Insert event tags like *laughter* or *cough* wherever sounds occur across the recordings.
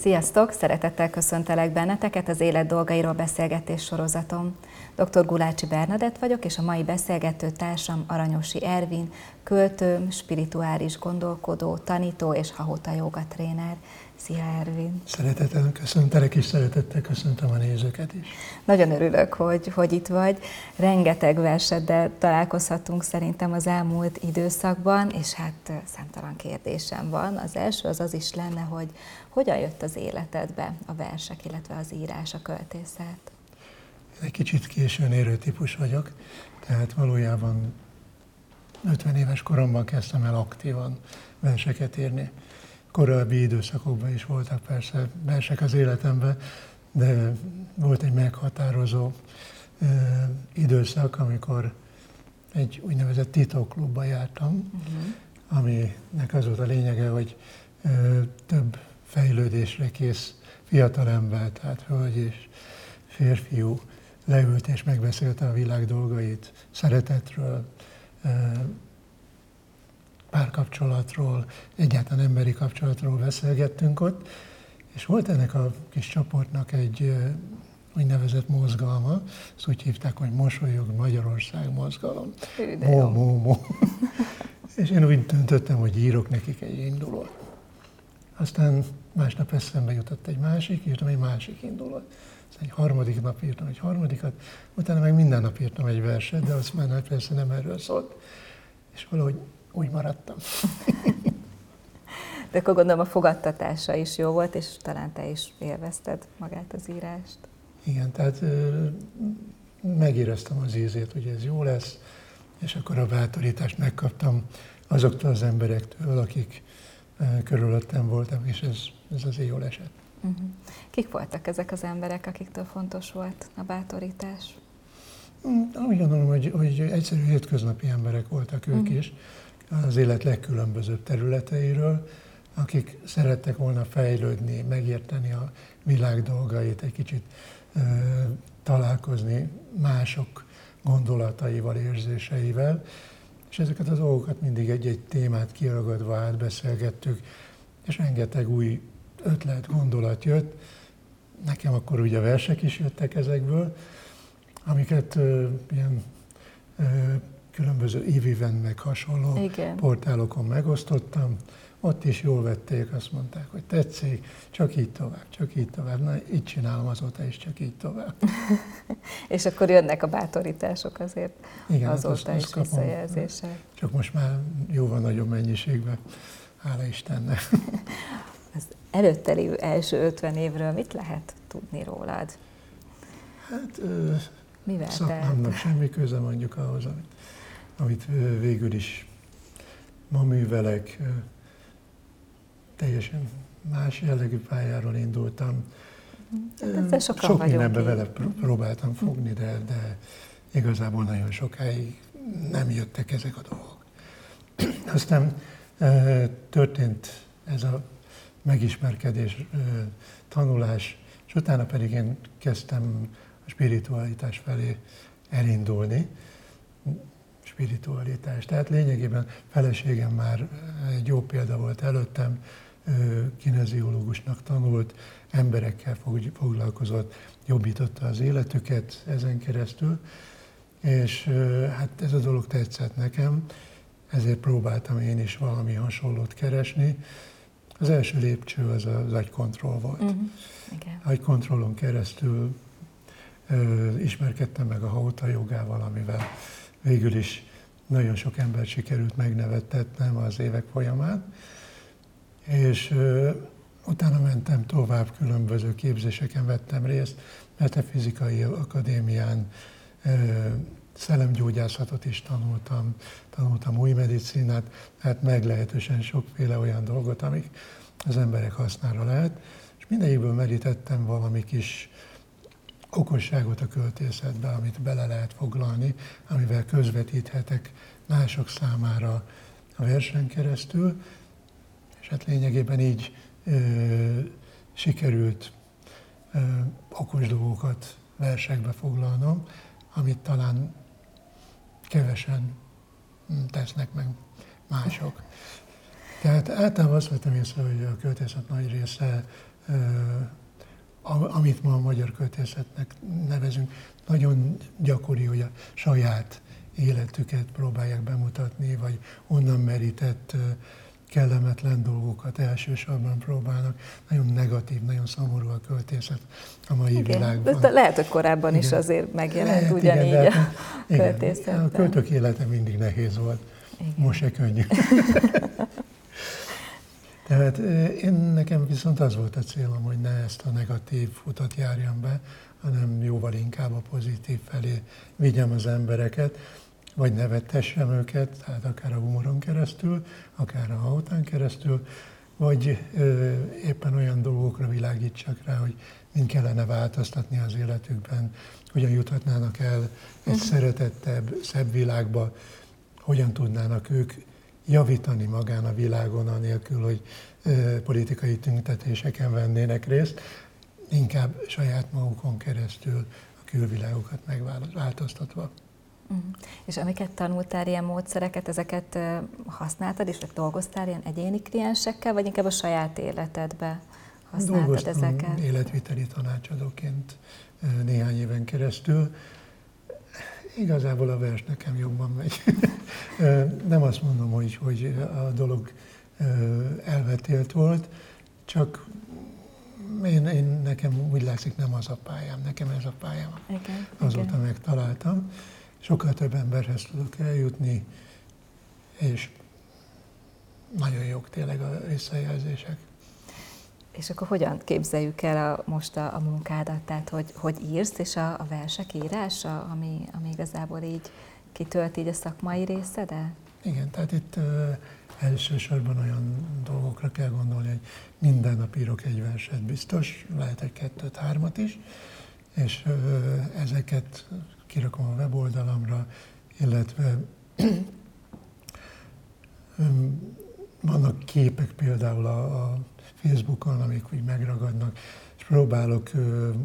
Sziasztok! Szeretettel köszöntelek benneteket az élet dolgairól beszélgetés sorozatom. Dr. Gulácsi Bernadett vagyok, és a mai beszélgető társam Aranyosi Ervin, költő, spirituális gondolkodó, tanító és hahota joga tréner. Szia Ervin! Szeretettel köszöntelek, és szeretettel köszöntöm a nézőket is. Nagyon örülök, hogy, hogy itt vagy. Rengeteg verseddel találkozhatunk szerintem az elmúlt időszakban, és hát számtalan kérdésem van. Az első az az is lenne, hogy hogyan jött az életedbe a versek, illetve az írás, a költészet? Egy kicsit későn érő típus vagyok, tehát valójában 50 éves koromban kezdtem el aktívan verseket írni. Korábbi időszakokban is voltak persze versek az életemben, de volt egy meghatározó ö, időszak, amikor egy úgynevezett titokklubba jártam, uh-huh. aminek az volt a lényege, hogy ö, több fejlődésre kész fiatalember, tehát hölgy és férfiú leült és megbeszélte a világ dolgait, szeretetről, párkapcsolatról, egyáltalán emberi kapcsolatról beszélgettünk ott, és volt ennek a kis csoportnak egy úgynevezett mozgalma, ezt úgy hívták, hogy Mosolyog Magyarország mozgalom. Mo, mo, mo. *laughs* és én úgy döntöttem, hogy írok nekik egy indulót. Aztán másnap eszembe jutott egy másik, írtam egy másik indulót. Aztán egy harmadik nap írtam egy harmadikat, utána meg minden nap írtam egy verset, de azt már persze nem erről szólt. És valahogy úgy maradtam. De akkor gondolom a fogadtatása is jó volt, és talán te is élvezted magát az írást. Igen, tehát megéreztem az ízét, hogy ez jó lesz, és akkor a bátorítást megkaptam azoktól az emberektől, akik körülöttem voltam, és ez, ez azért jól esett. Uh-huh. Kik voltak ezek az emberek, akiktől fontos volt a bátorítás? Mm, úgy gondolom, hogy, hogy egyszerű hétköznapi emberek voltak ők uh-huh. is, az élet legkülönbözőbb területeiről, akik szerettek volna fejlődni, megérteni a világ dolgait, egy kicsit ö, találkozni mások gondolataival, érzéseivel, és ezeket a dolgokat mindig egy-egy témát kiragadva átbeszélgettük, és rengeteg új ötlet, gondolat jött. Nekem akkor ugye versek is jöttek ezekből, amiket ö, ilyen ö, különböző éviven meg hasonló Igen. portálokon megosztottam. Ott is jól vették, azt mondták, hogy tetszik, csak így tovább, csak így tovább. Na, így csinálom azóta is, csak így tovább. *laughs* és akkor jönnek a bátorítások azért Igen, azóta azt, azt is visszajelzések. Csak most már jóval nagyobb mennyiségben, hála Istennek. *laughs* Az előtte lévő első 50 évről mit lehet tudni rólad? Hát Mivel szakmámnak semmi köze mondjuk ahhoz, amit, amit végül is ma művelek. Teljesen más jellegű pályáról indultam. Hát Sok mindenbe vele próbáltam fogni, de, de igazából nagyon sokáig nem jöttek ezek a dolgok. *clears throat* Aztán történt ez a megismerkedés, tanulás, és utána pedig én kezdtem a spiritualitás felé elindulni. Spiritualitás. Tehát lényegében feleségem már egy jó példa volt előttem, kineziológusnak tanult, emberekkel foglalkozott, jobbította az életüket ezen keresztül, és hát ez a dolog tetszett nekem, ezért próbáltam én is valami hasonlót keresni, az első lépcső az az agykontroll volt. Uh-huh. Igen. Agykontrollon keresztül ö, ismerkedtem meg a hauta jogával, amivel végül is nagyon sok ember sikerült megnevettetnem az évek folyamán. És ö, utána mentem tovább, különböző képzéseken vettem részt, metafizikai akadémián, ö, szellemgyógyászatot is tanultam, tanultam új medicinát, tehát meglehetősen sokféle olyan dolgot, amik az emberek hasznára lehet, és mindegyikből merítettem valami kis okosságot a költészetbe, amit bele lehet foglalni, amivel közvetíthetek mások számára a versen keresztül, és hát lényegében így ö, sikerült ö, okos dolgokat versekbe foglalnom, amit talán kevesen tesznek meg mások. Tehát általában azt vettem észre, hogy a költészet nagy része amit ma a magyar költészetnek nevezünk, nagyon gyakori, hogy a saját életüket próbálják bemutatni, vagy onnan merített kellemetlen dolgokat elsősorban próbálnak. Nagyon negatív, nagyon szomorú a költészet a mai igen. világban. De lehet, hogy korábban igen. is azért megjelent lehet, ugyanígy igen, a költészetben. A költők élete mindig nehéz volt. Igen. Most se könnyű. *laughs* Tehát én nekem viszont az volt a célom, hogy ne ezt a negatív utat járjam be, hanem jóval inkább a pozitív felé vigyem az embereket, vagy nevettessem őket, tehát akár a humoron keresztül, akár a haután keresztül, vagy ö, éppen olyan dolgokra világítsak rá, hogy mind kellene változtatni az életükben, hogyan juthatnának el egy uh-huh. szeretettebb, szebb világba, hogyan tudnának ők javítani magán a világon, anélkül, hogy politikai tüntetéseken vennének részt, inkább saját magukon keresztül a külvilágokat megváltoztatva. Uh-huh. És amiket tanultál, ilyen módszereket, ezeket használtad, és dolgoztál ilyen egyéni kliensekkel, vagy inkább a saját életedbe használtad Dolgoztam ezeket? életviteli tanácsadóként néhány éven keresztül. Igazából a vers nekem jobban megy. *laughs* Nem azt mondom, hogy, hogy a dolog elvetélt volt, csak én, én, nekem úgy látszik nem az a pályám, nekem ez a pályám. Igen, Azóta igen. megtaláltam sokkal több emberhez tudok eljutni, és nagyon jók tényleg a visszajelzések. És akkor hogyan képzeljük el a, most a, a munkádat, tehát hogy, hogy írsz, és a, a versek írása, ami, ami igazából így kitölt így a szakmai részede? Igen, tehát itt ö, elsősorban olyan dolgokra kell gondolni, hogy minden nap írok egy verset biztos, lehet egy kettőt, hármat is, és ö, ezeket kirakom a weboldalamra, illetve *clears throat* vannak képek például a, a Facebookon, amik úgy megragadnak, és próbálok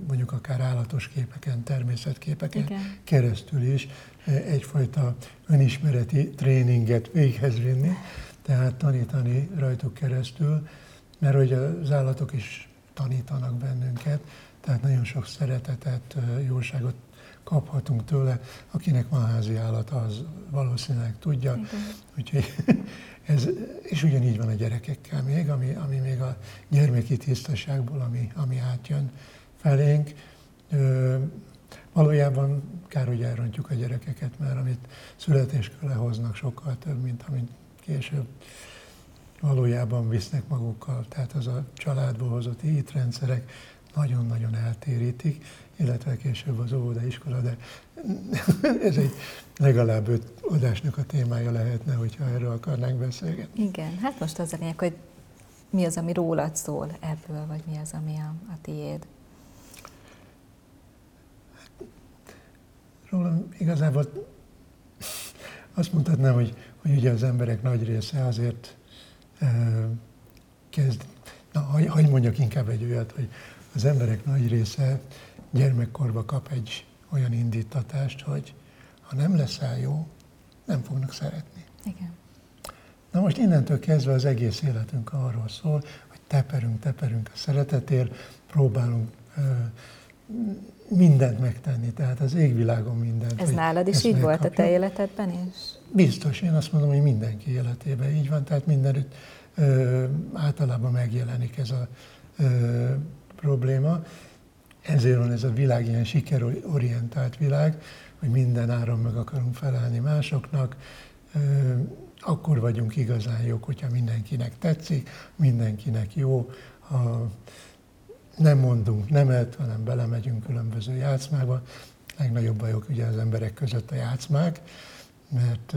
mondjuk akár állatos képeken, természetképeken Igen. keresztül is egyfajta önismereti tréninget véghez vinni, tehát tanítani rajtuk keresztül, mert hogy az állatok is tanítanak bennünket, tehát nagyon sok szeretetet, jóságot kaphatunk tőle. Akinek van házi állata, az valószínűleg tudja. Igen. Úgyhogy *laughs* ez, és ugyanígy van a gyerekekkel még, ami, ami még a gyermeki tisztaságból, ami, ami átjön felénk. Ö, valójában kár, hogy elrontjuk a gyerekeket, mert amit születéskor lehoznak, sokkal több, mint amit később valójában visznek magukkal. Tehát az a családból hozott étrendszerek nagyon-nagyon eltérítik, illetve később az óvodaiskola, de *laughs* ez egy legalább öt adásnak a témája lehetne, hogyha erről akarnánk beszélgetni. Igen, hát most az a lényeg, hogy mi az, ami rólad szól ebből, vagy mi az, ami a, a tiéd? Rólam igazából azt mondhatnám, hogy, hogy ugye az emberek nagy része azért uh, kezd, na, hagy mondjak inkább egy olyat, hogy az emberek nagy része gyermekkorba kap egy olyan indítatást, hogy ha nem leszel jó, nem fognak szeretni. Igen. Na most innentől kezdve az egész életünk arról szól, hogy teperünk, teperünk a szeretetért, próbálunk ö, mindent megtenni, tehát az égvilágon mindent. Ez nálad is így volt a te életedben is? Biztos, én azt mondom, hogy mindenki életében így van, tehát mindenütt ö, általában megjelenik ez a ö, probléma. Ezért van ez a világ ilyen sikerorientált világ, hogy minden áron meg akarunk felelni másoknak. Akkor vagyunk igazán jók, hogyha mindenkinek tetszik, mindenkinek jó, ha nem mondunk nemet, hanem belemegyünk különböző játszmákba. Legnagyobb bajok ugye az emberek között a játszmák, mert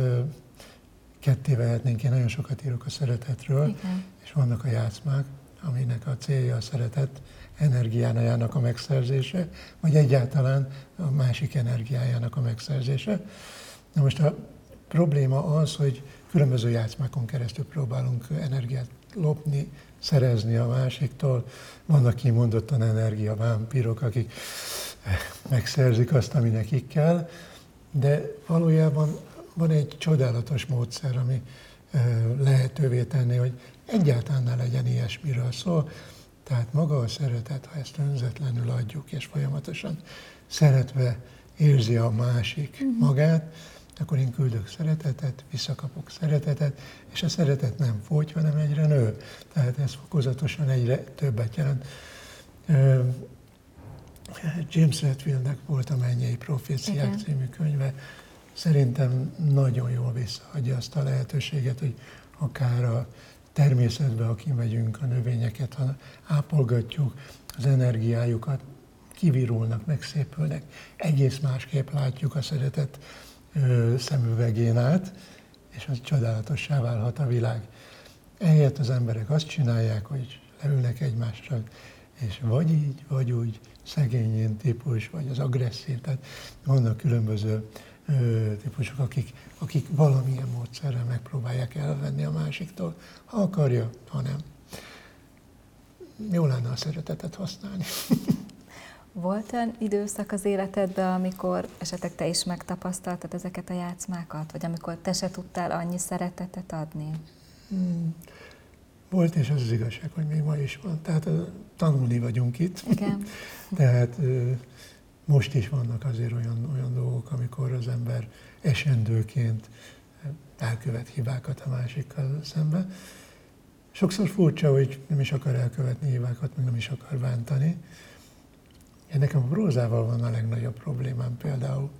ketté vehetnénk, én nagyon sokat írok a szeretetről, Igen. és vannak a játszmák, aminek a célja a szeretet, energiájának a megszerzése, vagy egyáltalán a másik energiájának a megszerzése. Na most a probléma az, hogy különböző játszmákon keresztül próbálunk energiát lopni, szerezni a másiktól. Vannak kimondottan energiavámpírok, akik megszerzik azt, ami nekik kell, de valójában van egy csodálatos módszer, ami lehetővé tenni, hogy egyáltalán ne legyen ilyesmiről szó. Tehát maga a szeretet, ha ezt önzetlenül adjuk, és folyamatosan szeretve érzi a másik uh-huh. magát, akkor én küldök szeretetet, visszakapok szeretetet, és a szeretet nem fogy, hanem egyre nő. Tehát ez fokozatosan egyre többet jelent. James Redfieldnek volt a Mennyei Proféciák Igen. című könyve. Szerintem nagyon jól visszaadja azt a lehetőséget, hogy akár a természetbe, ha kimegyünk, a növényeket, ha ápolgatjuk, az energiájukat, kivirulnak, megszépülnek. Egész másképp látjuk a szeretet szemüvegén át, és az csodálatossá válhat a világ. Ehelyett az emberek azt csinálják, hogy leülnek egymással, és vagy így, vagy úgy, szegényén típus, vagy az agresszív, tehát vannak különböző ö, típusok, akik, akik valamilyen módszerrel megpróbálják elvenni a másiktól, ha akarja, ha nem. Jó lenne a szeretetet használni. *laughs* Volt olyan időszak az életedben, amikor esetleg te is megtapasztaltad ezeket a játszmákat, vagy amikor te se tudtál annyi szeretetet adni? Hmm. Volt, és az az igazság, hogy még ma is van. Tehát tanulni vagyunk itt. Igen. *laughs* Tehát most is vannak azért olyan, olyan dolgok, amikor az ember esendőként elkövet hibákat a másikkal szembe. Sokszor furcsa, hogy nem is akar elkövetni hibákat, meg nem is akar bántani. Én nekem a prózával van a legnagyobb problémám például.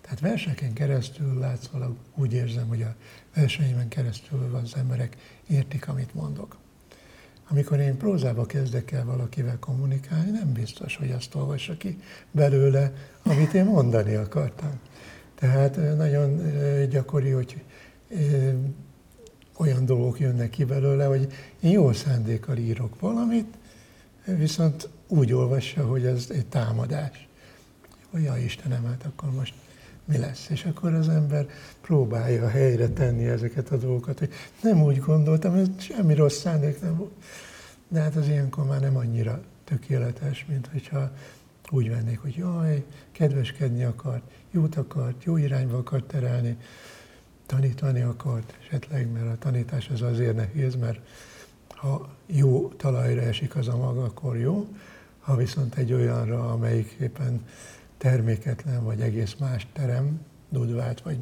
Tehát verseken keresztül látszólag úgy érzem, hogy a verseimen keresztül az emberek értik, amit mondok. Amikor én prózába kezdek el valakivel kommunikálni, nem biztos, hogy azt olvassa ki belőle, amit én mondani akartam. Tehát nagyon gyakori, hogy olyan dolgok jönnek ki belőle, hogy én jó szándékkal írok valamit, viszont úgy olvassa, hogy ez egy támadás. Ja Istenem, hát akkor most mi lesz? És akkor az ember próbálja helyre tenni ezeket a dolgokat, hogy nem úgy gondoltam, ez semmi rossz szándék nem volt. De hát az ilyenkor már nem annyira tökéletes, mint hogyha úgy vennék, hogy jaj, kedveskedni akart, jót akart, jó irányba akart terelni, tanítani akart, esetleg, mert a tanítás az azért nehéz, mert ha jó talajra esik az a maga, akkor jó, ha viszont egy olyanra, amelyik éppen terméketlen, vagy egész más terem, dudvát, vagy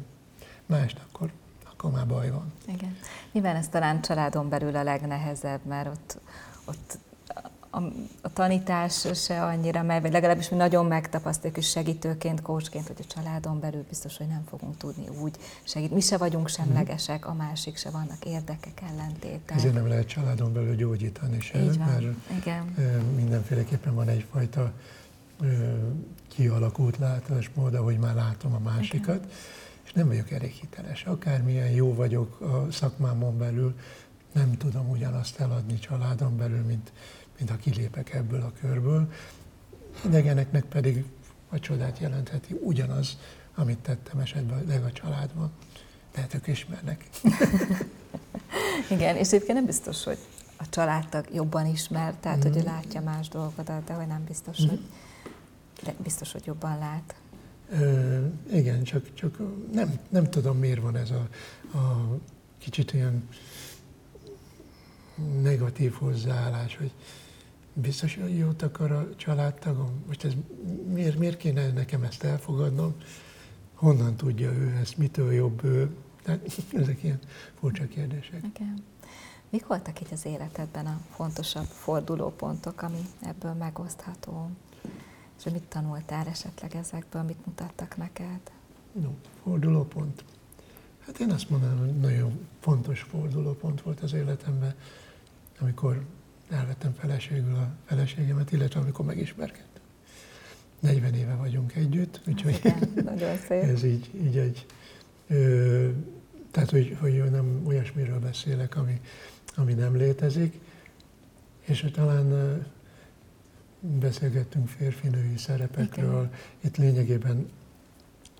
mást, akkor, akkor már baj van. Igen. Nyilván ez talán családon belül a legnehezebb, mert ott, ott a, a tanítás se annyira megy, vagy legalábbis mi nagyon megtapasztaljuk, és segítőként, kócsként, hogy a családon belül biztos, hogy nem fogunk tudni úgy segít. Mi se vagyunk semlegesek, a másik se vannak érdekek, ellentétek. Ezért nem lehet családon belül gyógyítani se, Így van. mert Igen. mindenféleképpen van egyfajta kialakult látásmód, ahogy már látom a másikat, Igen. és nem vagyok elég hiteles. Akármilyen jó vagyok a szakmámon belül, nem tudom ugyanazt eladni családon belül, mint, mint ha kilépek ebből a körből. Idegeneknek pedig a csodát jelentheti ugyanaz, amit tettem esetben a családban. Tehát ők ismernek. *laughs* Igen, és egyébként nem biztos, hogy a családtag jobban ismer, tehát mm. hogy ő mm. látja más dolgokat, de hogy nem biztos, mm. hogy de biztos, hogy jobban lát. Ö, igen, csak, csak nem, nem tudom, miért van ez a, a kicsit olyan negatív hozzáállás, hogy biztos, hogy jót akar a családtagom? Most ez miért, miért kéne nekem ezt elfogadnom? Honnan tudja ő ezt, mitől jobb ő? Tehát *laughs* ezek ilyen furcsa kérdések. Igen. Mik voltak itt az életedben a fontosabb fordulópontok, ami ebből megosztható? És mit tanultál esetleg ezekből, mit mutattak neked? No, fordulópont. Hát én azt mondanám, hogy nagyon fontos fordulópont volt az életemben, amikor elvettem feleségül a feleségemet, illetve amikor megismerkedtem. 40 éve vagyunk együtt, úgyhogy szép. *laughs* ez így, így egy... Ö, tehát, hogy, hogy nem olyasmiről beszélek, ami, ami nem létezik, és talán beszélgettünk férfinői szerepekről. Igen. Itt lényegében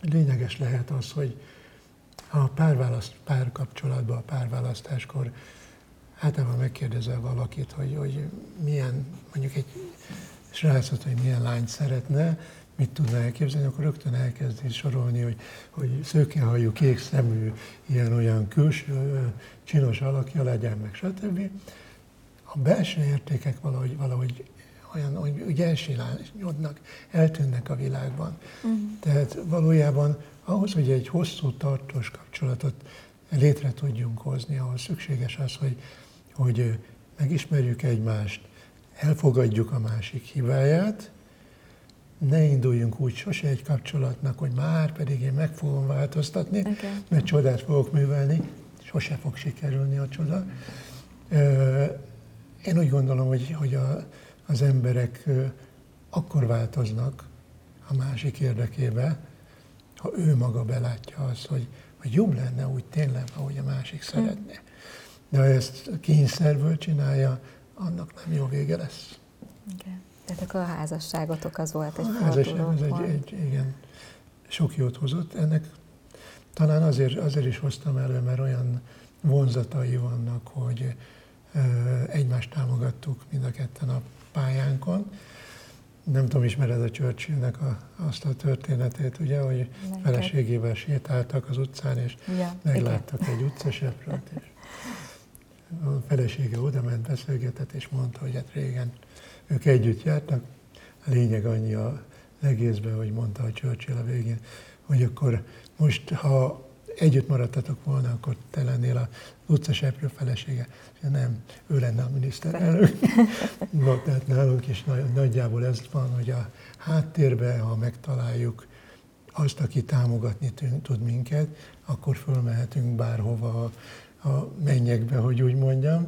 lényeges lehet az, hogy a párválaszt, párkapcsolatban, a párválasztáskor általában megkérdezel valakit, hogy, hogy milyen, mondjuk egy srácot, hogy milyen lányt szeretne, mit tudna elképzelni, akkor rögtön elkezdi sorolni, hogy, hogy szőkehajú, kék szemű, ilyen-olyan külső, csinos alakja legyen, meg stb. a belső értékek valahogy, valahogy olyan, hogy, hogy elsilányodnak, eltűnnek a világban. Uh-huh. Tehát valójában ahhoz, hogy egy hosszú, tartós kapcsolatot létre tudjunk hozni, ahhoz szükséges az, hogy, hogy megismerjük egymást, elfogadjuk a másik hibáját, ne induljunk úgy sose egy kapcsolatnak, hogy már pedig én meg fogom változtatni, okay. mert csodát fogok művelni, sose fog sikerülni a csoda. Én úgy gondolom, hogy, hogy a, az emberek akkor változnak a másik érdekébe, ha ő maga belátja azt, hogy, hogy jobb lenne úgy tényleg, ahogy a másik szeretne. Ha ezt kényszerből csinálja, annak nem jó vége lesz. Igen. Tehát akkor a házasságotok az volt egy A házasság az egy, egy, igen, sok jót hozott. Ennek talán azért, azért is hoztam elő, mert olyan vonzatai vannak, hogy egymást támogattuk mind a ketten a pályánkon. Nem tudom, ismered a Churchillnek a, azt a történetét, ugye, hogy Neked. feleségével sétáltak az utcán, és ja, megláttak igen. egy utcaseprőt, és *laughs* a felesége oda ment, beszélgetett, és mondta, hogy hát régen ők együtt jártak. A lényeg annyi a egészben, hogy mondta a Churchill a végén, hogy akkor most, ha együtt maradtatok volna, akkor te lennél a utcaseprő felesége. Nem, ő lenne a miniszterelnök. *laughs* no, tehát nálunk is nagyjából ez van, hogy a háttérben, ha megtaláljuk azt, aki támogatni tud minket, akkor fölmehetünk bárhova a, mennyekbe, hogy úgy mondjam.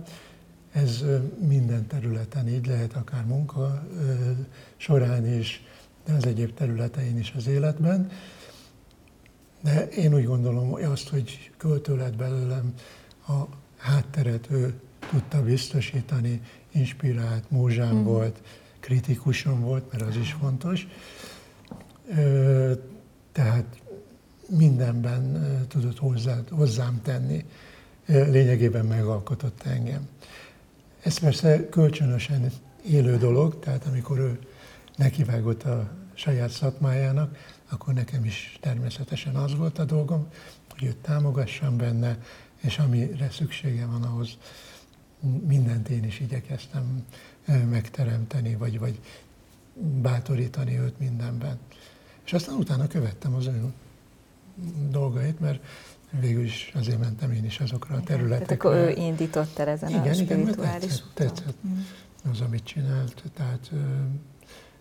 Ez minden területen így lehet, akár munka során is, de az egyéb területein is az életben. De én úgy gondolom hogy azt, hogy költő lett belőlem, a hátteret ő tudta biztosítani, inspirált, múzsám mm. volt, kritikusom volt, mert az is fontos. Tehát mindenben tudott hozzá, hozzám tenni, lényegében megalkotott engem. Ez persze kölcsönösen élő dolog, tehát amikor ő nekivágott a saját szakmájának, akkor nekem is természetesen az volt a dolgom, hogy őt támogassam benne, és amire szüksége van ahhoz, mindent én is igyekeztem megteremteni, vagy, vagy bátorítani őt mindenben. És aztán utána követtem az ő dolgait, mert végül is azért mentem én is azokra a területekre. Tehát akkor ő indított el ezen igen, a spirituális igen, tetszett, tetszett mm. az, amit csinált, tehát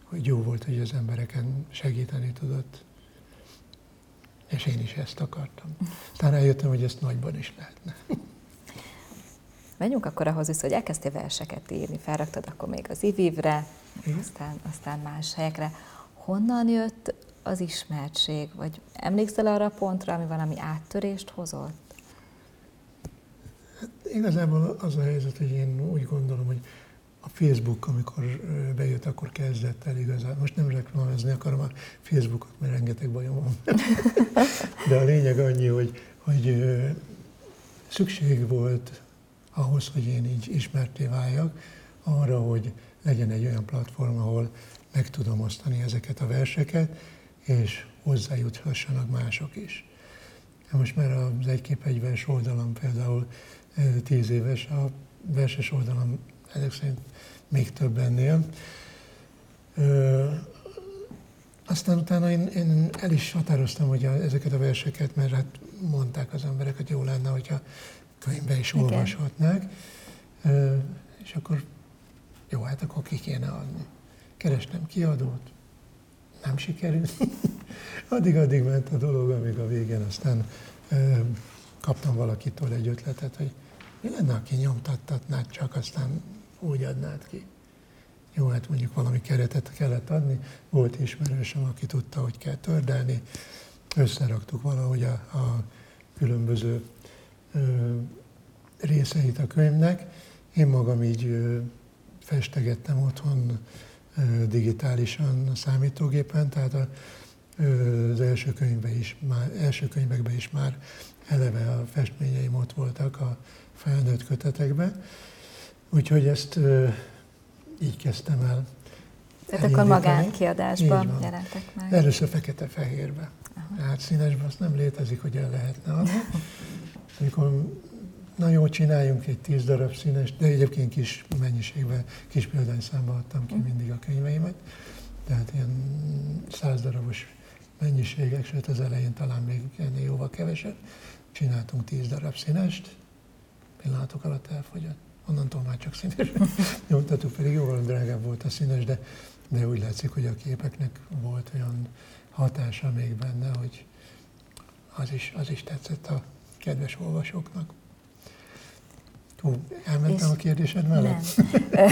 hogy jó volt, hogy az embereken segíteni tudott. És én is ezt akartam. Aztán rájöttem, hogy ezt nagyban is lehetne. Menjünk akkor ahhoz is, hogy elkezdtél verseket írni, felraktad akkor még az ivivre, aztán, aztán más helyekre. Honnan jött az ismertség? Vagy emlékszel arra a pontra, ami valami áttörést hozott? Hát igazából az a helyzet, hogy én úgy gondolom, hogy a Facebook, amikor bejött, akkor kezdett el igazán. Most nem reklamázni akarom a Facebookot, mert rengeteg bajom van. *laughs* De a lényeg annyi, hogy, hogy szükség volt ahhoz, hogy én így ismerté váljak, arra, hogy legyen egy olyan platform, ahol meg tudom osztani ezeket a verseket, és hozzájuthassanak mások is. Most már az egykép egy vers oldalam például tíz éves, a verses oldalam ezek szerint még több ennél. Ö, aztán utána én, én el is határoztam hogy a, ezeket a verseket, mert hát mondták az emberek, hogy jó lenne, hogyha könyvbe is Igen. olvashatnák. Ö, és akkor jó, hát akkor ki kéne adni. Kerestem kiadót, nem sikerült. *laughs* Addig-addig ment a dolog, amíg a végén aztán ö, kaptam valakitől egy ötletet, hogy mi lenne, aki nyomtattatnád, csak aztán úgy adnád ki. Jó, hát mondjuk valami keretet kellett adni, volt ismerősöm, aki tudta, hogy kell tördelni, összeraktuk valahogy a, a különböző ö, részeit a könyvnek. Én magam így ö, festegettem otthon digitálisan a számítógépen, tehát a, az első, könyvbe is, már, első könyvekben is már eleve a festményeim ott voltak a felnőtt kötetekben. Úgyhogy ezt így kezdtem el. Tehát akkor magánkiadásban jelentek meg? Először fekete-fehérbe. Hát színesben azt nem létezik, hogy el lehetne adni. Amikor *laughs* na jó, csináljunk egy tíz darab színes, de egyébként kis mennyiségben, kis példányszámba adtam ki Mhm. mindig a könyveimet, tehát ilyen száz darabos mennyiségek, sőt az elején talán még ennél jóval kevesebb. Csináltunk tíz darab színest, pillanatok alatt elfogyott. Onnantól már csak színes *laughs* nyomtattuk, pedig jóval drágább volt a színes, de, de úgy látszik, hogy a képeknek volt olyan hatása még benne, hogy az is, az is tetszett a kedves olvasóknak. Hú, elmentem És- a kérdésed mellett? Nem.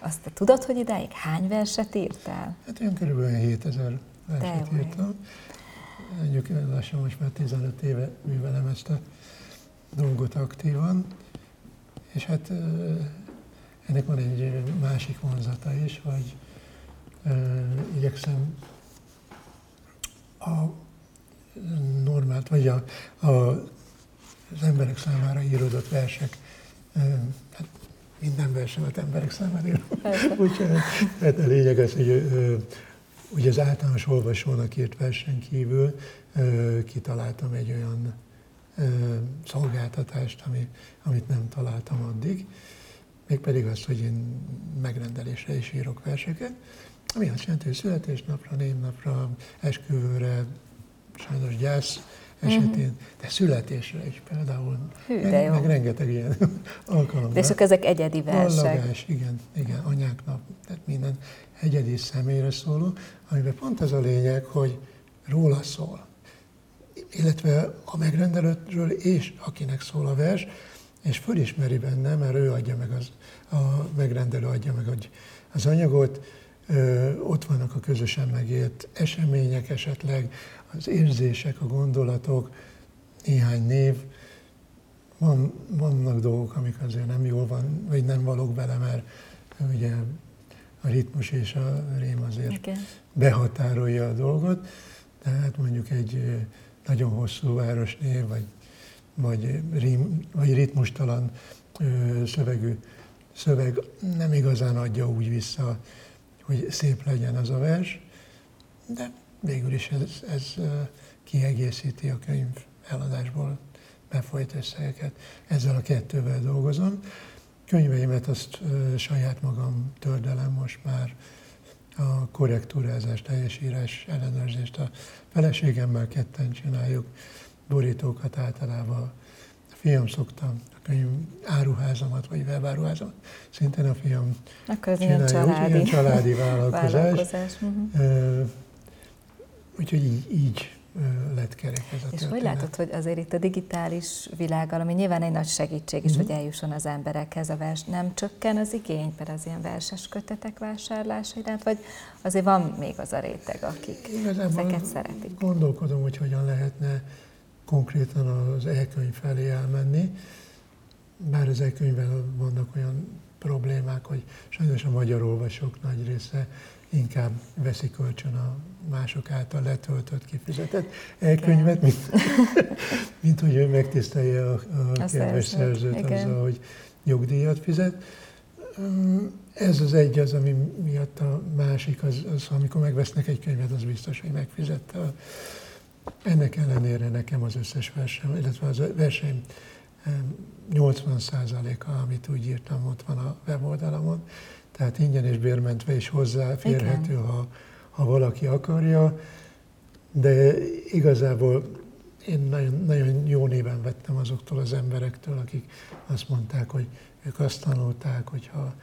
Azt tudod, hogy idáig hány verset írtál? Hát olyan körülbelül 7000 verset De írtam. Mondjuk lassan most már 15 éve művelem ezt a dolgot aktívan, és hát ö, ennek van egy ö, másik vonzata is, hogy igyekszem a normált, vagy a, a, az emberek számára íródott versek, hát minden versemet emberek számára írom. *laughs* Úgyhogy hát a lényeg az, hogy ugye az általános olvasónak írt versen kívül kitaláltam egy olyan szolgáltatást, ami, amit nem találtam addig, mégpedig az, hogy én megrendelésre is írok verseket, ami azt jelenti, hogy születésnapra, névnapra, esküvőre, sajnos gyász esetén, de születésre is például. Hű, de meg, jó. meg rengeteg ilyen *laughs* alkalom. De akkor ezek egyedi versek. Ballagás, igen, igen, anyáknak, tehát minden egyedi személyre szóló, amiben pont az a lényeg, hogy róla szól. Illetve a megrendelőtről és akinek szól a vers, és fölismeri benne, mert ő adja meg az, a megrendelő adja meg az- az anyagot, ö, ott vannak a közösen megélt események esetleg, az érzések, a gondolatok, néhány név, van, vannak dolgok, amik azért nem jól van, vagy nem valók bele, mert ugye a ritmus és a rém azért Igen. behatárolja a dolgot, tehát mondjuk egy nagyon hosszú városnév, vagy, vagy, rím, vagy ritmustalan ö, szövegű szöveg nem igazán adja úgy vissza, hogy szép legyen az a vers, de végül is ez, ez kiegészíti a könyv eladásból befolyt összegeket. Ezzel a kettővel dolgozom. Könyveimet azt saját magam tördelem most már a korrektúrázást, teljesírás ellenőrzést a feleségemmel ketten csináljuk. Borítókat általában a fiam szokta, a könyv áruházamat, vagy webáruházamat, szintén a fiam Akkor ez ilyen csinálja, úgy, családi, ilyen családi vállalkozás. vállalkozás. Uh-huh. Úgyhogy így, így lett kerek ez a És történet. hogy látod, hogy azért itt a digitális világgal, ami nyilván egy nagy segítség is, Mhm. hogy eljusson az emberekhez a vers, nem csökken az igény például az ilyen verses kötetek vásárlása iránt, vagy azért van még az a réteg, akik Igazából ezeket szeretik? Gondolkodom, hogy hogyan lehetne konkrétan az e-könyv felé elmenni, bár az e-könyvvel vannak olyan problémák, hogy sajnos a magyar olvasók nagy része inkább veszi kölcsön a mások által letöltött, kifizetett e-könyvet, mint, *laughs* mint hogy ő megtisztelje a, a kedves szerzőt, igen. azzal, hogy jogdíjat fizet. Üm, Ez az egy az, ami miatt a másik, az, az amikor megvesznek egy könyvet, az biztos, hogy megfizette. a- Ennek ellenére nekem az összes versem, illetve az verseim em, 80%-a, amit úgy írtam, ott van a weboldalamon. Tehát ingyen és bérmentve is hozzáférhető, ha, ha valaki akarja. De igazából én nagyon, nagyon jó néven vettem azoktól az emberektől, akik azt mondták, hogy ők azt tanulták, hogyha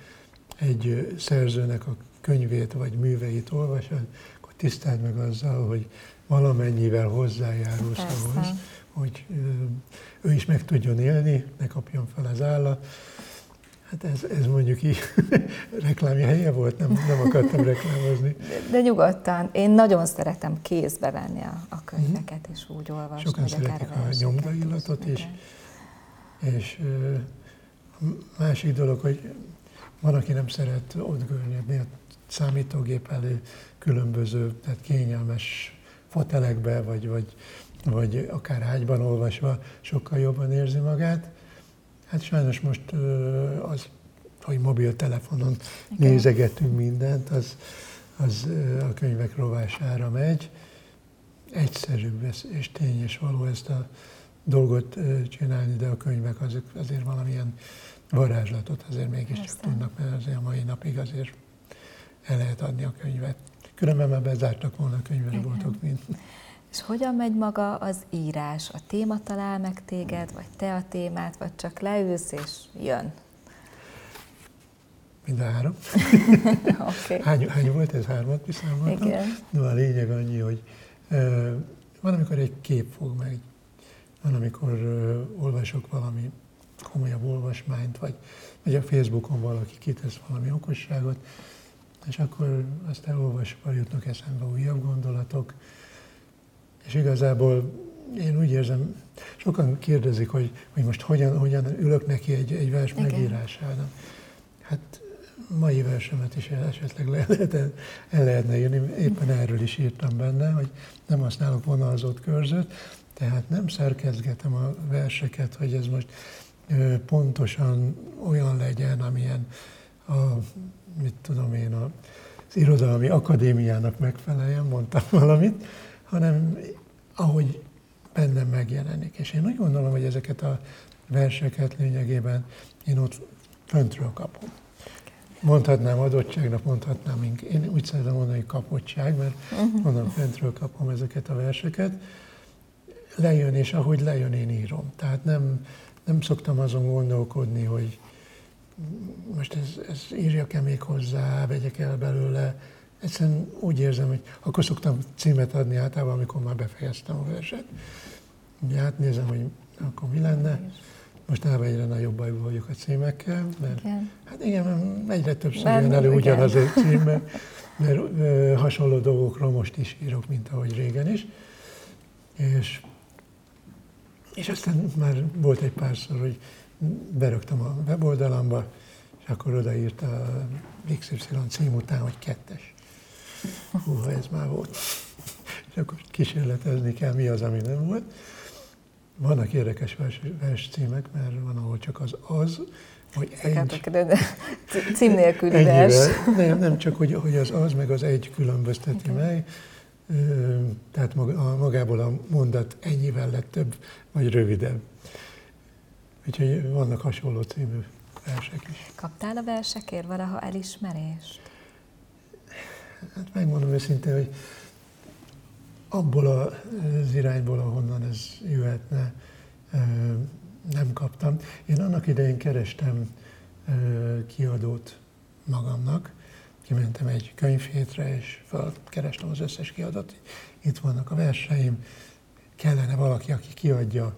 egy szerzőnek a könyvét vagy műveit olvasod, akkor tiszteld meg azzal, hogy valamennyivel hozzájárulsz ahhoz, Persze. hogy ö, ő is meg tudjon élni, ne kapjon fel az álla. Hát ez, ez mondjuk így *laughs* reklámi helye volt, nem, nem akartam reklámozni. De, de nyugodtan, én nagyon szeretem kézbe venni a, a könyveket, és úgy olvasni. Sokan szeretik a nyomdaillatot is. És ö, a másik dolog, hogy van, aki nem szeret görnyedni a számítógép elő különböző, tehát kényelmes fotelekbe, vagy, vagy, vagy akár ágyban olvasva sokkal jobban érzi magát. Hát sajnos most az, hogy mobiltelefonon Igen. nézegetünk mindent, az, az a könyvek rovására megy. Egyszerűbb ez, és tény és való ezt a dolgot csinálni, de a könyvek azok azért valamilyen varázslatot azért mégiscsak Aztán. tudnak, mert azért a mai napig azért el lehet adni a könyvet. Különben már bezártak volna a könyvesboltok, mint. És hogyan megy maga az írás? A téma talál meg téged, vagy te a témát, vagy csak leülsz és jön? Mind a három. *laughs* okay. hány, hány volt ez? Hármat kiszámoltam? Igen. No, a lényeg annyi, hogy uh, van, amikor egy kép fog meg, van, amikor uh, olvasok valami komolyabb olvasmányt, vagy, vagy a Facebookon valaki kitesz valami okosságot, és akkor azt elolvasva jutnak eszembe újabb gondolatok, és igazából én úgy érzem, sokan kérdezik, hogy, hogy most hogyan, hogyan ülök neki egy, egy vers Igen. megírásának. Hát mai versemet is esetleg le *laughs* lehet, el lehetne írni, éppen erről is írtam benne, hogy nem használok vonalzott körzőt, tehát nem szerkezgetem a verseket, hogy ez most pontosan olyan legyen, amilyen a, mit tudom én, a, az irodalmi akadémiának megfeleljen, mondtam valamit, hanem ahogy bennem megjelenik. És én úgy gondolom, hogy ezeket a verseket lényegében én ott föntről kapom. Mondhatnám adottságnak, mondhatnám, én úgy szeretem mondani, hogy kapottság, mert uh-huh. onnan föntről kapom ezeket a verseket. Lejön, és ahogy lejön, én írom. Tehát nem, nem szoktam azon gondolkodni, hogy most ez, ez írjak-e még hozzá, vegyek el belőle. Egyszerűen úgy érzem, hogy akkor szoktam címet adni általában, amikor már befejeztem a verset. Ugye átnézem, hogy akkor mi lenne. Mostanában egyre nagyobb bajban vagyok a címekkel, mert igen. hát igen, egyre többször jön elő ugyanaz a cím, mert, mert ö, hasonló dolgokról most is írok, mint ahogy régen is. És és aztán már volt egy párszor, hogy berögtem a weboldalamba, és akkor odaírta a XY cím után, hogy kettes. Húha, ez már volt. És akkor kísérletezni kell, mi az, ami nem volt. Vannak érdekes vers, vers címek, mert van, ahol csak az az, vagy egy. Cím nélküli vers. Nem, nem csak, hogy, hogy az az, meg az egy különbözteti okay. meg, tehát magából a mondat ennyivel lett több, vagy rövidebb. Úgyhogy vannak hasonló című versek is. Kaptál a versekért valaha elismerést? Hát megmondom őszintén, hogy abból az irányból, ahonnan ez jöhetne, nem kaptam. Én annak idején kerestem kiadót magamnak, kimentem egy könyvhétre, és felkerestem az összes kiadót. Itt vannak a verseim, kellene valaki, aki kiadja.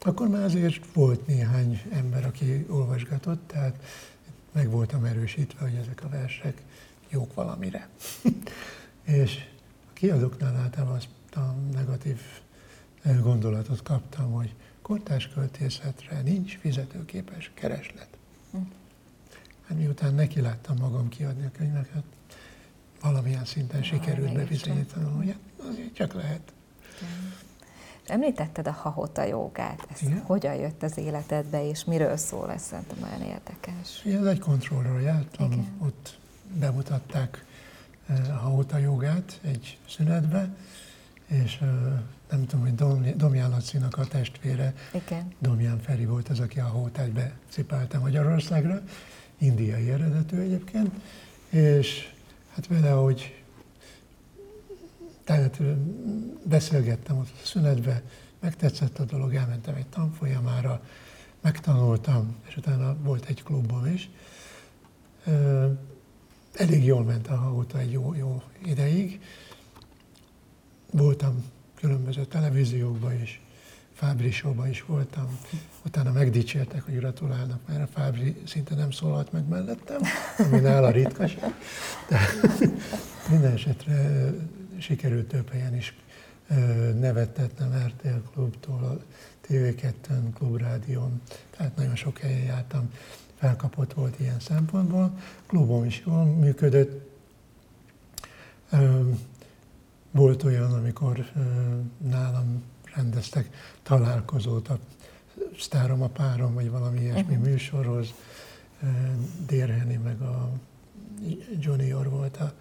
Akkor már azért volt néhány ember, aki olvasgatott, tehát meg voltam erősítve, hogy ezek a versek jók valamire. *laughs* és a kiadóknál általában azt a negatív gondolatot kaptam, hogy kortás költészetre nincs fizetőképes kereslet. Hát miután neki láttam magam kiadni a könyveket, valamilyen szinten sikerült bebizonyítanom, hogy hát azért csak lehet. Igen. Említetted a hahota jogát. Ez Igen? hogyan jött az életedbe, és miről szól? Ez szerintem olyan érdekes. Ez egy kontrollról jártam, Igen. ott bemutatták a hahota jogát egy szünetbe, és nem tudom, hogy Domján Lacinak a testvére, Igen. Domján Feri volt az, aki a hótát becipálta Magyarországra, indiai eredetű egyébként, és hát vele, hogy tehát beszélgettem ott a szünetbe, megtetszett a dolog, elmentem egy tanfolyamára, megtanultam, és utána volt egy klubom is. Elég jól ment a hangota egy jó, jó ideig. Voltam különböző televíziókban is, Fábri showban is voltam, utána megdicsértek, hogy gratulálnak, mert a Fábri szinte nem szólalt meg mellettem, ami nála ritkaság. De minden esetre sikerült több helyen is nevettetnem RTL klubtól, a TV2-n, Klubrádión, tehát nagyon sok helyen jártam, felkapott volt ilyen szempontból. Klubom is jól működött. Volt olyan, amikor nálam rendeztek találkozót a sztárom a párom, vagy valami ilyesmi uh-huh. műsorhoz. Dérheni meg a Junior volt a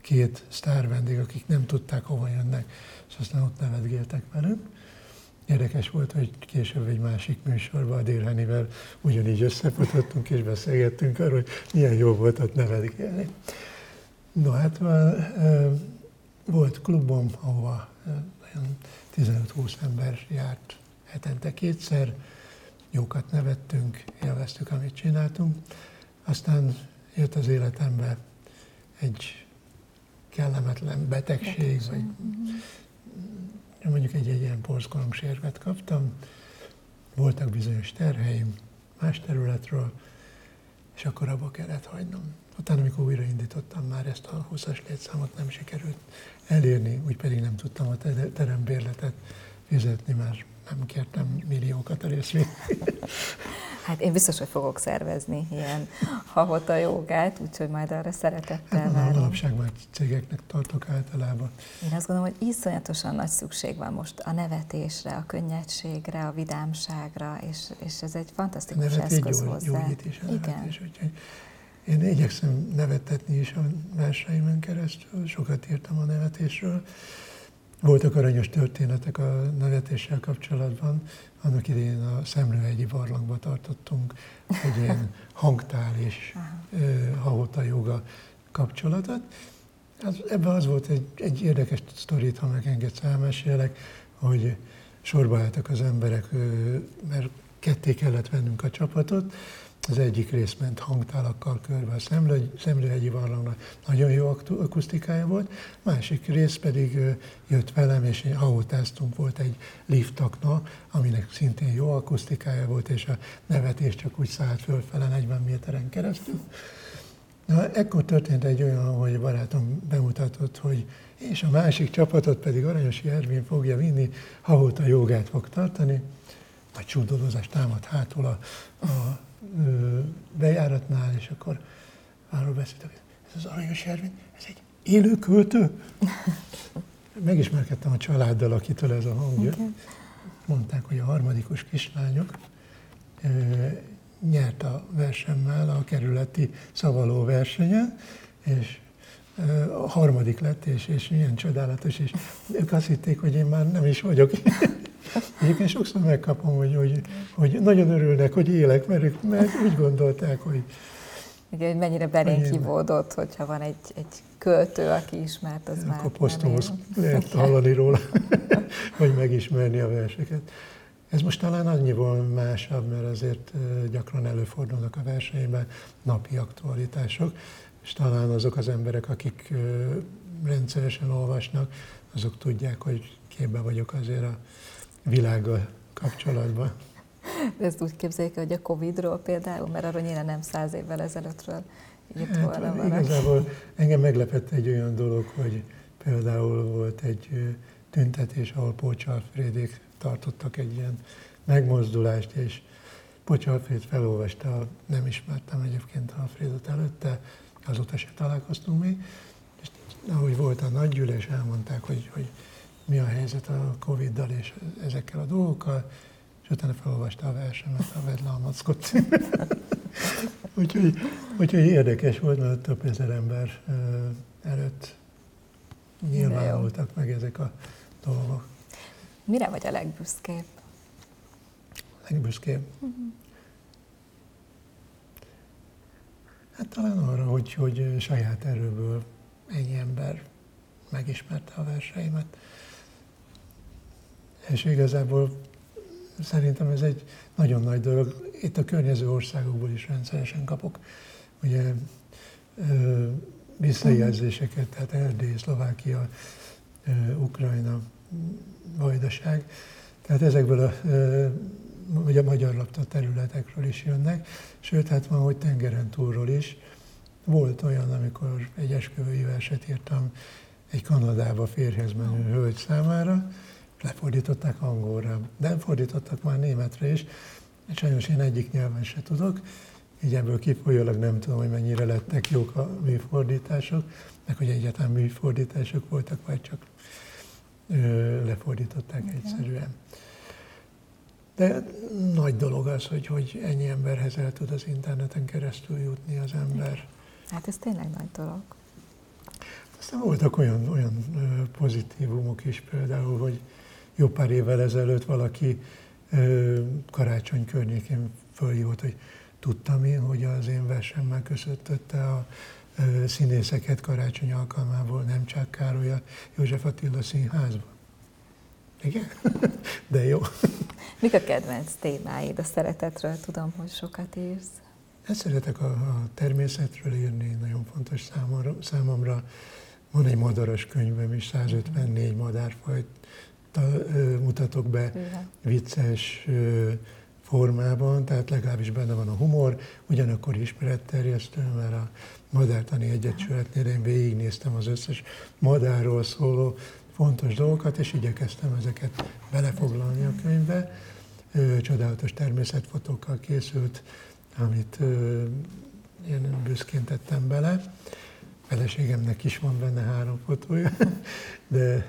két sztár vendég, akik nem tudták, hova jönnek, és aztán ott nevetgéltek velünk. Érdekes volt, hogy később egy másik műsorban a Délhenivel ugyanígy összefutottunk és beszélgettünk arról, hogy milyen jó volt ott nevelgélni. No hát volt klubom, ahova olyan 15-20 ember járt hetente kétszer, jókat nevettünk, élveztük, amit csináltunk. Aztán jött az életembe egy kellemetlen betegség, betegség. vagy mondjuk egy, egy ilyen porszkorongsérvet kaptam, voltak bizonyos terheim más területről, és akkor abba kellett hagynom. Utána, amikor újraindítottam, már ezt a 20-as létszámot nem sikerült elérni, úgy pedig nem tudtam a terembérletet fizetni, mert nem kértem milliókat a részvényt. *laughs* Hát én biztos, hogy fogok szervezni ilyen havota jogát, úgyhogy majd arra szeretettel hát, várom. Manapság már cégeknek tartok általában. Én azt gondolom, hogy iszonyatosan nagy szükség van most a nevetésre, a könnyedségre, a vidámságra, és, és ez egy fantasztikus a eszköz gyógy, hozzá. Gyógyít is a Igen. nevetés, úgyhogy én igyekszem nevetetni is a verseimen keresztül, sokat írtam a nevetésről, voltak aranyos történetek a nevetéssel kapcsolatban. Annak idején a Szemlőhegyi barlangba tartottunk egy ilyen *laughs* hangtál és hahota joga kapcsolatot. Az, ebben az volt egy, egy érdekes sztorit, ha megengedsz elmesélek, hogy sorba álltak az emberek, mert ketté kellett vennünk a csapatot, az egyik rész ment hangtálakkal körbe a Szemlő, Szemlőhegyi barlangnak nagyon jó akusztikája volt, másik rész pedig jött velem, és hahotáztunk, volt egy liftakna, aminek szintén jó akusztikája volt, és a nevetés csak úgy szállt fölfele 40 méteren keresztül. Na, ekkor történt egy olyan, hogy a barátom bemutatott, hogy és a másik csapatot pedig Aranyosi Ervin fogja vinni, Hahóta jogát fog tartani. Nagy csúdolózás támad hátul a, a bejáratnál, és akkor arról beszéltek, ez az Aranyos Ervin, ez egy élő költő. Megismerkedtem a családdal, akitől ez a hang jött. Mondták, hogy a harmadikos kislányok nyert a versemmel a kerületi szavaló versenyen, és a harmadik lett, és, és milyen csodálatos, és ők azt hitték, hogy én már nem is vagyok. Egyébként sokszor megkapom, hogy, hogy, hogy nagyon örülnek, hogy élek, mert ők mert úgy gondolták, hogy... Igen, hogy mennyire berénkivódott, hogyha van egy, egy költő, aki ismert, az már Akkor lehet hallani róla, *laughs* vagy megismerni a verseket. Ez most talán annyiból másabb, mert azért gyakran előfordulnak a versenyben napi aktualitások, és talán azok az emberek, akik rendszeresen olvasnak, azok tudják, hogy képbe vagyok azért a világgal kapcsolatban. De ezt úgy képzeljük, hogy a Covid-ról például, mert arról nyilván nem száz évvel ezelőttről írt hát, volna valaki. Igazából engem meglepett egy olyan dolog, hogy például volt egy tüntetés, ahol Pócs Alfrédék tartottak egy ilyen megmozdulást, és Pócs Alfréd felolvasta, nem ismertem egyébként Alfrédot előtte, azóta se találkoztunk még, és ahogy volt a nagy gyűlés, elmondták, hogy, hogy mi a helyzet a Covid-dal és ezekkel a dolgokkal, és utána felolvasta a versemet, a Vedle a Mackot *laughs* úgyhogy, úgyhogy érdekes volt, mert több ezer ember előtt nyilvánultak meg ezek a dolgok. Mire vagy a legbüszkébb? Legbüszkébb? Uh-huh. Hát talán arra, hogy, hogy saját erőből ennyi ember megismerte a verseimet. És igazából szerintem ez egy nagyon nagy dolog. Itt a környező országokból is rendszeresen kapok ugye, visszajelzéseket, tehát Erdély, Szlovákia, Ukrajna, Vajdaság. Tehát ezekből a, a magyar lapta területekről is jönnek, sőt, hát van, hogy tengeren túlról is. Volt olyan, amikor egy esküvői verset írtam egy Kanadába férhez menő hölgy számára, lefordították angolra, de fordítottak már németre is, és sajnos én egyik nyelven se tudok, így ebből kifolyólag nem tudom, hogy mennyire lettek jók a műfordítások, meg hogy egyáltalán műfordítások voltak, vagy csak ö, lefordították okay. egyszerűen. De nagy dolog az, hogy, hogy ennyi emberhez el tud az interneten keresztül jutni az ember. Hát ez tényleg nagy dolog. Aztán voltak olyan, olyan pozitívumok is például, hogy jó pár évvel ezelőtt valaki karácsony környékén fölhívott, hogy tudtam én, hogy az én versemmel köszöntötte a színészeket karácsony alkalmából, nem csak Károly a József Attila színházban. Igen? *laughs* De jó. Mik a kedvenc témáid a szeretetről? Tudom, hogy sokat írsz. Én szeretek a, a természetről írni, nagyon fontos számomra. számomra. Van egy madaras könyvem is, 154 madárfajt mutatok be vicces formában, tehát legalábbis benne van a humor, ugyanakkor ismeretterjesztő, mert a Madártani Egyesületnél én végignéztem az összes madárról szóló fontos dolgokat, és igyekeztem ezeket belefoglalni a könyvbe. Csodálatos természetfotókkal készült, amit én büszkén tettem bele. Feleségemnek is van benne három fotója, *laughs* de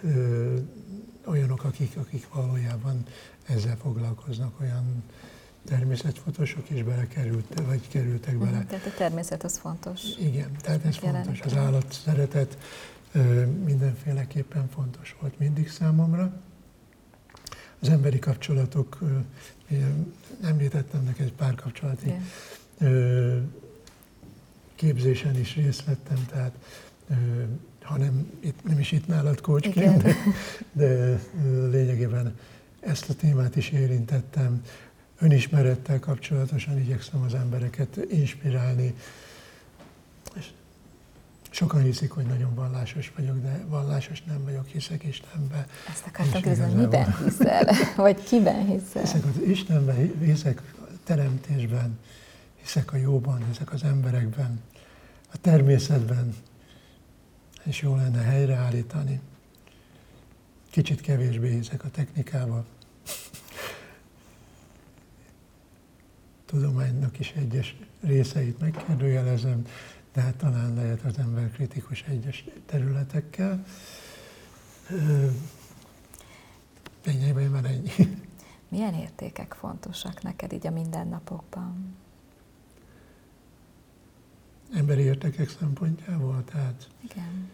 olyanok, akik, akik valójában ezzel foglalkoznak, olyan természetfotósok is belekerült, vagy kerültek mhm, bele. Tehát a természet az fontos. Igen, tehát ez fontos. Az állat szeretet mindenféleképpen fontos volt mindig számomra. Az emberi kapcsolatok, említettem neked egy párkapcsolati képzésen is részt vettem, tehát ha nem, itt, nem is itt nálad kócsként, de, de lényegében ezt a témát is érintettem. Önismerettel kapcsolatosan igyekszem az embereket inspirálni. És sokan hiszik, hogy nagyon vallásos vagyok, de vallásos nem vagyok, hiszek Istenbe. Ezt akartam kérdezni, miben hiszel? *laughs* Vagy kiben hiszel? Hiszek az Istenben, hiszek a teremtésben, hiszek a jóban, hiszek az emberekben, a természetben, és jó lenne helyreállítani. Kicsit kevésbé hiszek a technikával. Tudománynak is egyes részeit megkérdőjelezem, de hát talán lehet az ember kritikus egyes területekkel. Lényegében van ennyi. Milyen értékek fontosak neked így a mindennapokban? Emberi értekek szempontjából, tehát Igen.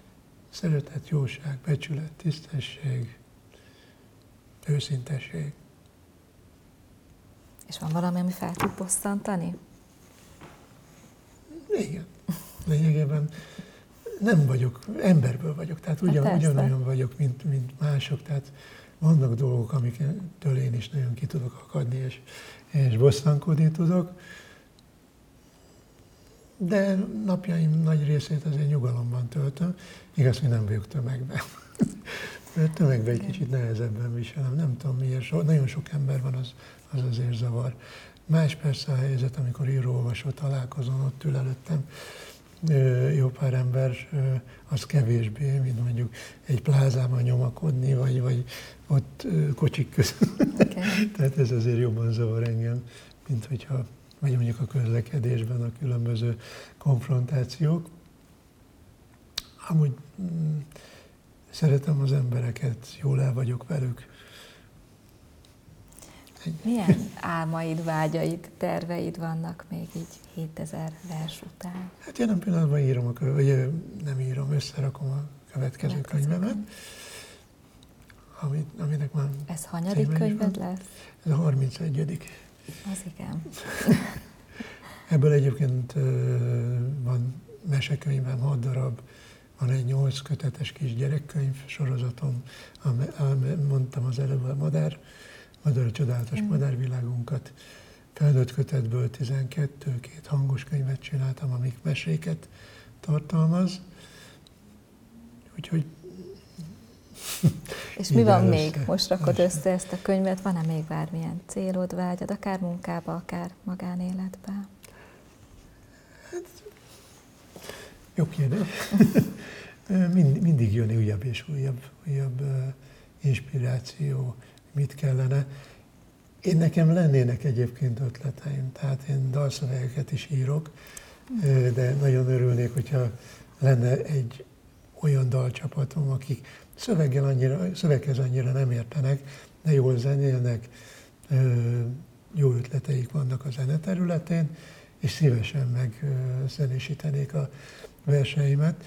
szeretet, jóság, becsület, tisztesség, őszintesség. És van valami, ami fel tud bosszantani? Igen. Lényegében nem vagyok, emberből vagyok, tehát hát ugyan, ugyanolyan vagyok, mint, mint mások, tehát vannak dolgok, amiktől én is nagyon ki tudok akadni, és, és bosszankodni tudok, de napjaim nagy részét azért nyugalomban töltöm. Igaz, hogy nem vagyok tömegben. *laughs* Mert tömegben egy kicsit nehezebben viselem. Nem tudom miért, so, nagyon sok ember van, az, az azért zavar. Más persze a helyzet, amikor író-olvasó találkozón, ott ül előttem jó pár ember, az kevésbé, mint mondjuk egy plázában nyomakodni, vagy, vagy ott kocsik között. Okay. *laughs* Tehát ez azért jobban zavar engem, mint hogyha vagy mondjuk a közlekedésben a különböző konfrontációk. Amúgy mm, szeretem az embereket, jól el vagyok velük. Milyen álmaid, vágyaid, terveid vannak még így 7000 vers után? Hát jelen pillanatban írom, a, vagy nem írom, összerakom a következő könyvemet. Amit, aminek már Ez hanyadik könyved lesz? Ez a 31. Az igen. *laughs* Ebből egyébként van mesekönyvem, hat darab, van egy nyolc kötetes kis gyerekkönyv sorozatom, mondtam az előbb a madár, madár a csodálatos mm. madárvilágunkat. Felnőtt kötetből 12, két hangos könyvet csináltam, amik meséket tartalmaz. Úgyhogy *laughs* és mi van még? Most rakod össze ezt a könyvet, van-e még bármilyen célod, vágyad, akár munkába, akár magánéletbe? Hát, jó kérdés. *laughs* Mind, mindig jön újabb és újabb, újabb inspiráció, mit kellene. Én nekem lennének egyébként ötleteim, tehát én dalszövegeket is írok, de nagyon örülnék, hogyha lenne egy olyan dalcsapatom, akik szöveggel annyira, szöveghez annyira nem értenek, de jól zenélnek, jó ötleteik vannak a zene területén, és szívesen megzenésítenék a verseimet.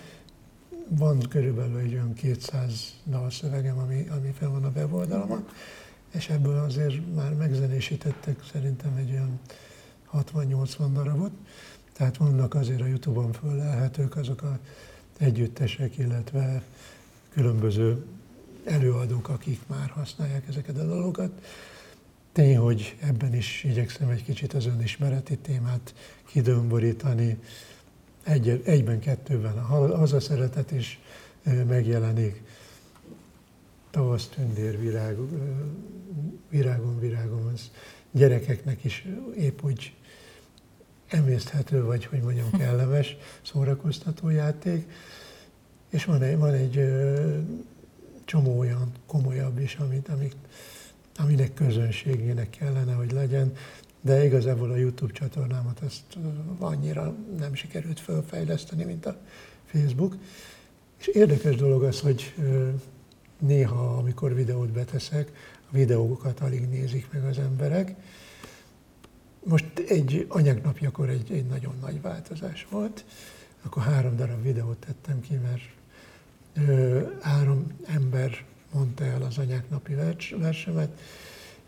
van körülbelül egy olyan 200 dalszövegem, ami, ami fel van a weboldalamon, és ebből azért már megzenésítettek szerintem egy olyan 60-80 darabot, tehát vannak azért a Youtube-on föllelhetők azok a együttesek, illetve különböző előadók, akik már használják ezeket a dalokat. Tény, hogy ebben is igyekszem egy kicsit az önismereti témát kidömborítani, egy, egyben, kettőben. A szeretet is megjelenik. Tavasz tündér, virág, virágon, virágon, az gyerekeknek is épp úgy emészthető, vagy hogy mondjam, kellemes, szórakoztató játék. És van egy, van egy csomó olyan komolyabb is, amit, amit, aminek közönségének kellene, hogy legyen, de igazából a YouTube csatornámat azt annyira nem sikerült felfejleszteni, mint a Facebook. És érdekes dolog az, hogy néha, amikor videót beteszek, a videókat alig nézik meg az emberek. Most egy anyágnapjakor egy, egy nagyon nagy változás volt, akkor három darab videót tettem ki, mert három ember mondta el az anyák napi vers, versemet,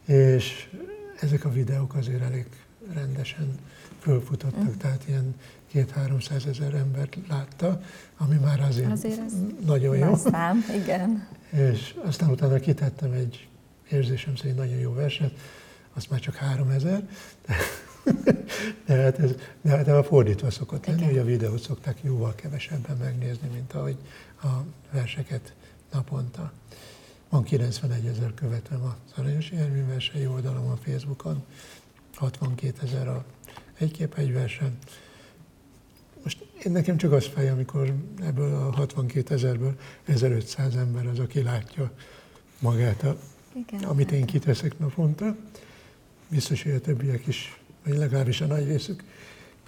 és ezek a videók azért elég rendesen fölfutottak, mm. tehát ilyen két-háromszáz ezer embert látta, ami már azért, azért ez nagyon jó. Szám, igen. És aztán utána kitettem egy érzésem szerint nagyon jó verset, azt már csak három ezer, de, *laughs* hát ez, de, hát a fordítva szokott lenni, hogy a videót szokták jóval kevesebben megnézni, mint ahogy a verseket naponta. Van 91 ezer követem a Aranyos Ervin versei oldalon a Facebookon, 62 ezer a egy kép egy versen. Most én nekem csak az fej, amikor ebből a 62 ezerből 1500 ember az, aki látja magát, a, Igen, amit én kiteszek naponta. Biztos, hogy a többiek is, vagy legalábbis a nagy részük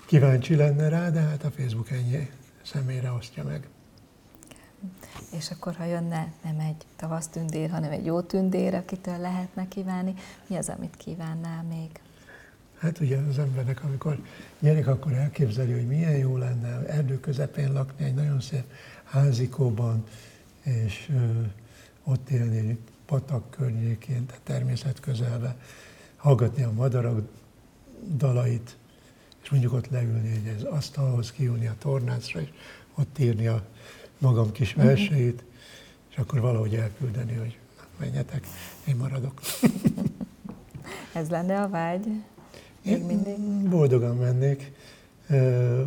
kíváncsi lenne rá, de hát a Facebook ennyi személyre osztja meg. És akkor, ha jönne nem egy tavasztündér, hanem egy jó tündér, akitől lehetne kívánni, mi az, amit kívánnál még? Hát ugye az embernek, amikor gyerek, akkor elképzeli, hogy milyen jó lenne erdő közepén lakni egy nagyon szép házikóban, és ö, ott élni patak környékén, tehát természet közelbe, hallgatni a madarak dalait, és mondjuk ott leülni egy asztalhoz, kiülni a tornácra, és ott írni a magam kis mhm. verseit, és akkor valahogy elküldeni, hogy menjetek, én maradok. *laughs* Ez lenne a vágy? Még mindig? Boldogan mennék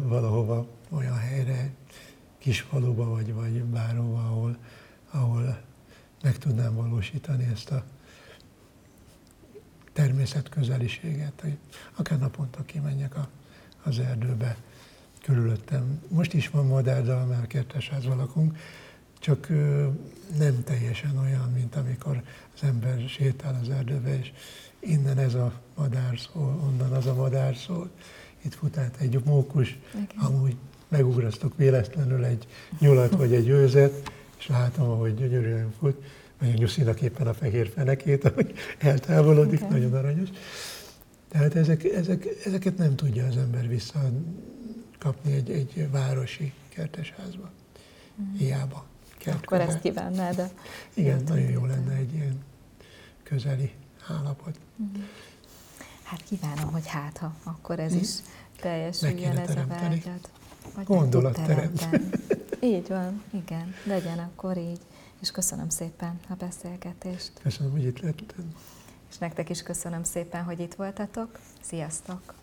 valahova, olyan helyre, kis faluba, vagy, vagy bárhova, ahol, ahol meg tudnám valósítani ezt a természet közeliséget, hogy akár naponta kimenjek a, az erdőbe, körülöttem. Most is van madárdal, mert kertesházban lakunk, csak nem teljesen olyan, mint amikor az ember sétál az erdőbe, és innen ez a madár szól, onnan az a madár szól. Itt fut át egy mókus, Igen. amúgy megugrasztok véletlenül egy nyulat vagy egy őzet, és látom, ahogy gyönyörűen fut, nyuszinak éppen a fehér fenekét, ahogy eltávolodik, Igen. nagyon aranyos. Tehát ezek, ezek, ezeket nem tudja az ember vissza kapni egy, egy városi kertesházba. Mm. Hiába. Akkor ezt kívánnád de Igen, nagyon jó lenne egy ilyen közeli állapot. Mm. Hát kívánom, hogy hát, ha akkor ez mm. is teljesüljön ez a vágyad. Gondolatteremt. *laughs* Így van, igen, legyen akkor így. És köszönöm szépen a beszélgetést. Köszönöm, hogy itt lettem. És nektek is köszönöm szépen, hogy itt voltatok. Sziasztok!